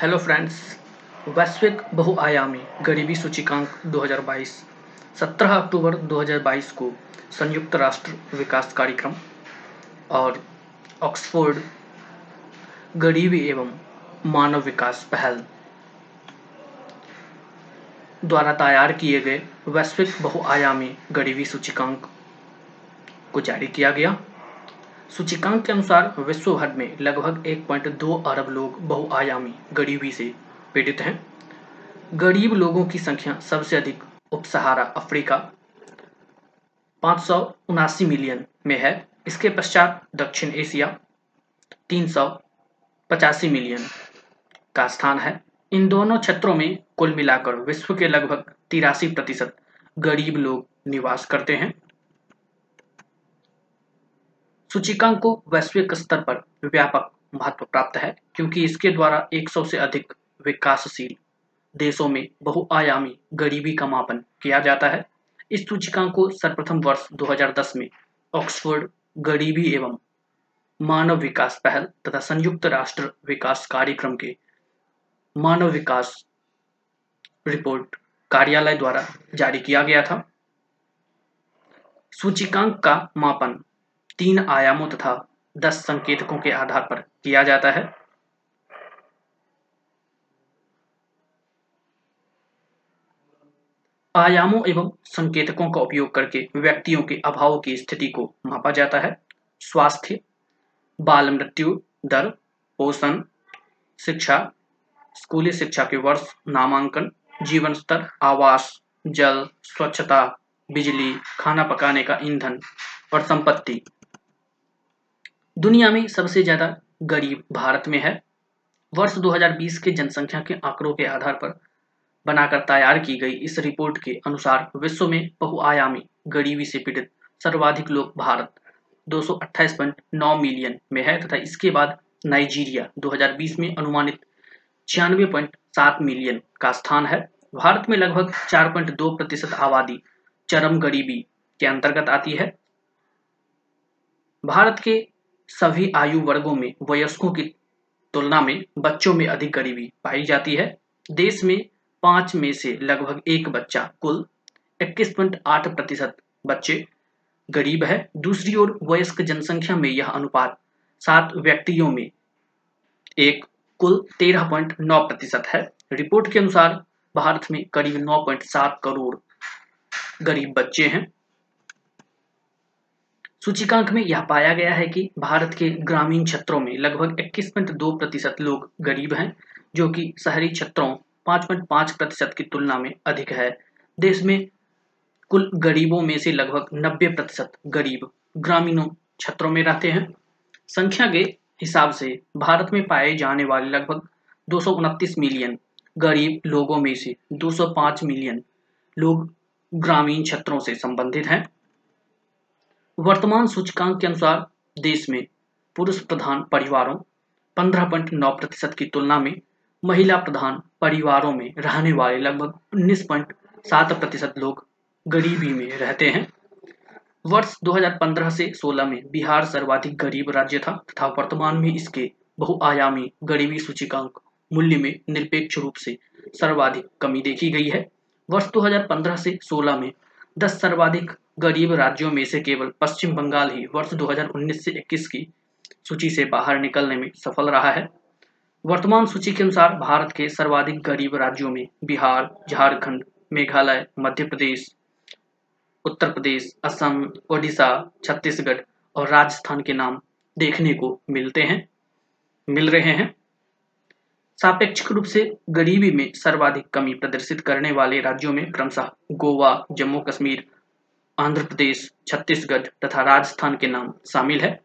Hello friends वैश्विक बहुआयामी गरीबी सूचकांक 2022 17 अक्टूबर 2022 को संयुक्त राष्ट्र विकास कार्यक्रम और ऑक्सफोर्ड गरीबी एवं मानव विकास पहल द्वारा तैयार किए गए वैश्विक बहुआयामी गरीबी सूचकांक को जारी किया गया। सूचकांक के अनुसार विश्व भर में लगभग 1.2 अरब लोग बहुआयामी गरीबी से पीड़ित हैं। गरीब लोगों की संख्या सबसे अधिक उपसहारा अफ्रीका, पाँच मिलियन में है। इसके पश्चात दक्षिण एशिया, तीन सौ पचासी मिलियन का स्थान है। इन दोनों क्षेत्रों में कुल मिलाकर विश्व के लगभग तिरासी प्रतिशत गरीब लोग निवास करते हैं। सूचकांक को वैश्विक स्तर पर व्यापक महत्व प्राप्त है, क्योंकि इसके द्वारा 100 से अधिक विकासशील देशों में बहुआयामी गरीबी का मापन किया जाता है। इस सूचकांक को सर्वप्रथम वर्ष 2010 में ऑक्सफोर्ड गरीबी एवं मानव विकास पहल तथा संयुक्त राष्ट्र विकास कार्यक्रम के मानव विकास रिपोर्ट कार्यालय द्वारा जारी किया गया था। सूचकांक का मापन तीन आयामों तथा दस संकेतकों के आधार पर किया जाता है। आयामों एवं संकेतकों का उपयोग करके व्यक्तियों के अभाव की स्थिति को मापा जाता है। स्वास्थ्य, बाल मृत्यु दर, पोषण, शिक्षा, स्कूली शिक्षा के वर्ष, नामांकन, जीवन स्तर, आवास, जल, स्वच्छता, बिजली, खाना पकाने का ईंधन और संपत्ति। दुनिया में सबसे ज़्यादा गरीब भारत में है। वर्ष 2020 के जनसंख्या के आंकड़ों के आधार पर बनाकर तैयार की गई इस रिपोर्ट के अनुसार विश्व में बहुआयामी गरीबी से पीड़ित सर्वाधिक लोग भारत 228.9 मिलियन में है तथा इसके बाद नाइजीरिया 2020 में अनुमानित छियानवे मिलियन का स्थान है। भारत में लगभग 4.2 प्रतिशत आबादी चरम गरीबी के अंतर्गत आती है। भारत के सभी आयु वर्गों में, वयस्कों की तुलना में बच्चों में अधिक गरीबी पाई जाती है। देश में पाँच में से लगभग एक बच्चा कुल 21.8 प्रतिशत बच्चे गरीब है। दूसरी ओर वयस्क जनसंख्या में यह अनुपात सात व्यक्तियों में एक कुल 13.9 प्रतिशत है। रिपोर्ट के अनुसार भारत में करीब 9.7 करोड़ गरीब बच्चे हैं। सूचकांक में यह पाया गया है कि भारत के ग्रामीण क्षेत्रों में लगभग 21.2 प्रतिशत लोग गरीब हैं, जो कि शहरी क्षेत्रों 5.5 प्रतिशत की तुलना में अधिक है। देश में कुल गरीबों में से लगभग 90 प्रतिशत गरीब ग्रामीणों क्षेत्रों में रहते हैं। संख्या के हिसाब से भारत में पाए जाने वाले लगभग दो सौ उनतीस मिलियन गरीब लोगों में से 205 मिलियन लोग ग्रामीण क्षेत्रों से संबंधित हैं। वर्तमान सूचकांक के अनुसार देश में पुरुष प्रधान परिवारों 15.9 प्रतिशत की तुलना में महिला प्रधान परिवारों में रहने वाले लगभग 19.7 प्रतिशत लोग गरीबी में रहते हैं। वर्ष 2015 से 16 में बिहार सर्वाधिक गरीब राज्य था तथा वर्तमान में इसके बहुआयामी गरीबी सूचकांक मूल्य में निरपेक्ष रूप से सर्वाधिक कमी देखी गई है। वर्ष 2015 से 16 में 10 सर्वाधिक गरीब राज्यों में से केवल पश्चिम बंगाल ही वर्ष 2019 से 21 की सूची से बाहर निकलने में सफल रहा है। वर्तमान सूची के अनुसार भारत के सर्वाधिक गरीब राज्यों में बिहार, झारखंड, मेघालय, मध्य प्रदेश, उत्तर प्रदेश, असम, ओडिशा, छत्तीसगढ़ और राजस्थान के नाम देखने को मिलते हैं, मिल रहे हैं। सापेक्षिक रूप से गरीबी में सर्वाधिक कमी प्रदर्शित करने वाले राज्यों में क्रमशः गोवा जम्मू कश्मीर आंध्र प्रदेश छत्तीसगढ़ तथा राजस्थान के नाम शामिल है।